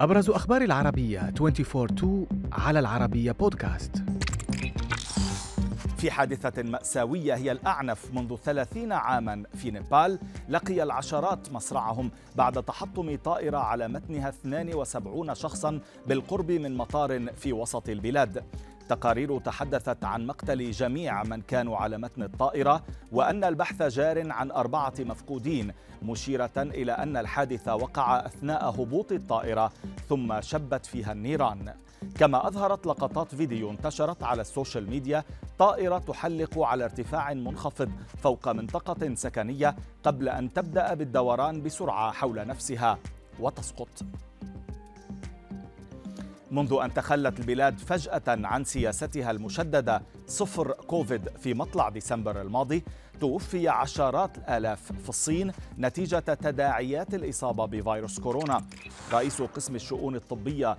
أبرز أخبار العربية 24 على العربية بودكاست في حادثة مأساوية هي الأعنف منذ ثلاثين عاما في نيبال لقي العشرات مصرعهم بعد تحطم طائرة على متنها 72 شخصا بالقرب من مطار في وسط البلاد. تقارير تحدثت عن مقتل جميع من كانوا على متن الطائرة وأن البحث جار عن أربعة مفقودين مشيرة إلى أن الحادث وقع أثناء هبوط الطائرة ثم شبت فيها النيران. كما أظهرت لقطات فيديو انتشرت على السوشيال ميديا طائرة تحلق على ارتفاع منخفض فوق منطقة سكنية قبل أن تبدأ بالدوران بسرعة حول نفسها وتسقط. منذ أن تخلت البلاد فجأة عن سياستها المشددة صفر كوفيد في مطلع ديسمبر الماضي توفي عشرات الآلاف في الصين نتيجة تداعيات الإصابة بفيروس كورونا. رئيس قسم الشؤون الطبية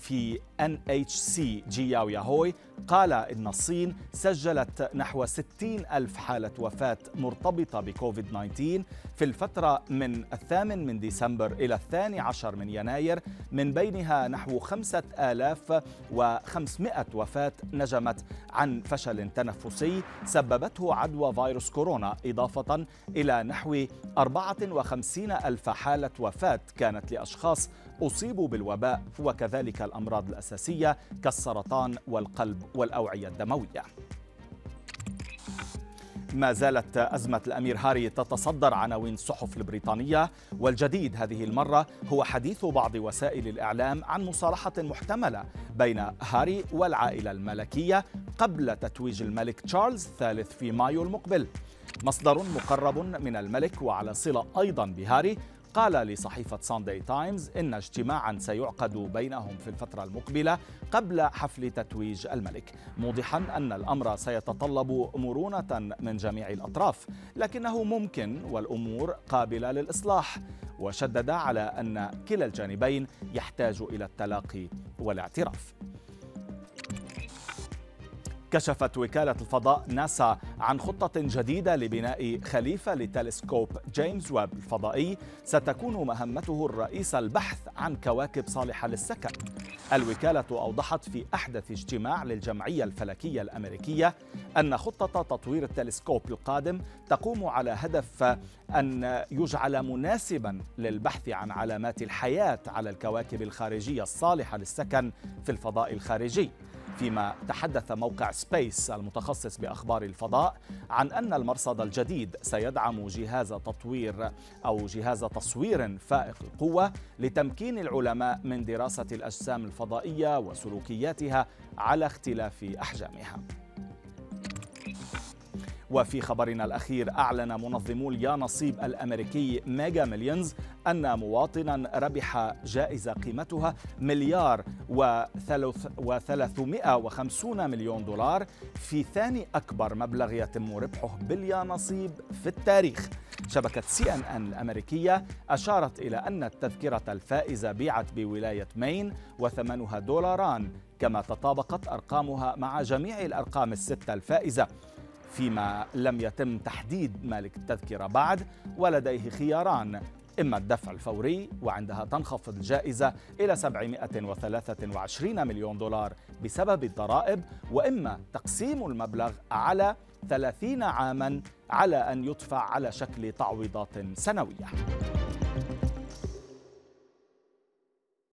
في NHC جياو ياهوي قال إن الصين سجلت نحو 60 ألف حالة وفاة مرتبطة بكوفيد 19 في الفترة من الثامن من ديسمبر إلى الثاني عشر من يناير من بينها نحو خمسة آلاف وخمسمائة وفاة نجمت عن فشل تنفسي سببته عدوى فيروس كورونا إضافة إلى نحو 54 ألف حالة وفاة كانت لأشخاص أصيبوا بالوباء وكذلك الأمراض الأساسية كالسرطان والقلب والأوعية الدموية. ما زالت أزمة الأمير هاري تتصدر عناوين الصحف البريطانية والجديد هذه المرة هو حديث بعض وسائل الإعلام عن مصالحة محتملة بين هاري والعائلة الملكية قبل تتويج الملك تشارلز الثالث في مايو المقبل. مصدر مقرب من الملك وعلى صلة أيضا بهاري قال لصحيفة ساندي تايمز إن اجتماعا سيعقد بينهم في الفترة المقبلة قبل حفل تتويج الملك موضحا أن الأمر سيتطلب مرونة من جميع الأطراف لكنه ممكن والأمور قابلة للإصلاح وشدد على أن كلا الجانبين يحتاج إلى التلاقي والاعتراف. كشفت وكالة الفضاء ناسا عن خطة جديدة لبناء خليفة لتلسكوب جيمس ويب الفضائي. ستكون مهمته الرئيسة البحث عن كواكب صالحة للسكن. الوكالة أوضحت في أحدث اجتماع للجمعية الفلكية الأمريكية أن خطة تطوير التلسكوب القادم تقوم على هدف أن يجعل مناسبا للبحث عن علامات الحياة على الكواكب الخارجية الصالحة للسكن في الفضاء الخارجي. فيما تحدث موقع سبيس المتخصص بأخبار الفضاء عن أن المرصد الجديد سيدعم جهاز تطوير أو جهاز تصوير فائق القوة لتمكين العلماء من دراسة الأجسام الفضائية وسلوكياتها على اختلاف أحجامها. وفي خبرنا الأخير أعلن منظمو اليانصيب الأمريكي ميجا مليونز أن مواطنا ربح جائزة قيمتها مليار وثلاثمائة وخمسون مليون دولار في ثاني أكبر مبلغ يتم ربحه باليانصيب في التاريخ. شبكة سي إن إن الأمريكية أشارت إلى أن التذكرة الفائزة بيعت بولاية مين وثمنها دولاران كما تطابقت أرقامها مع جميع الأرقام الستة الفائزة. فيما لم يتم تحديد مالك التذكرة بعد ولديه خياران إما الدفع الفوري وعندها تنخفض الجائزة إلى 723 مليون دولار بسبب الضرائب وإما تقسيم المبلغ على 30 عاما على أن يدفع على شكل تعويضات سنوية.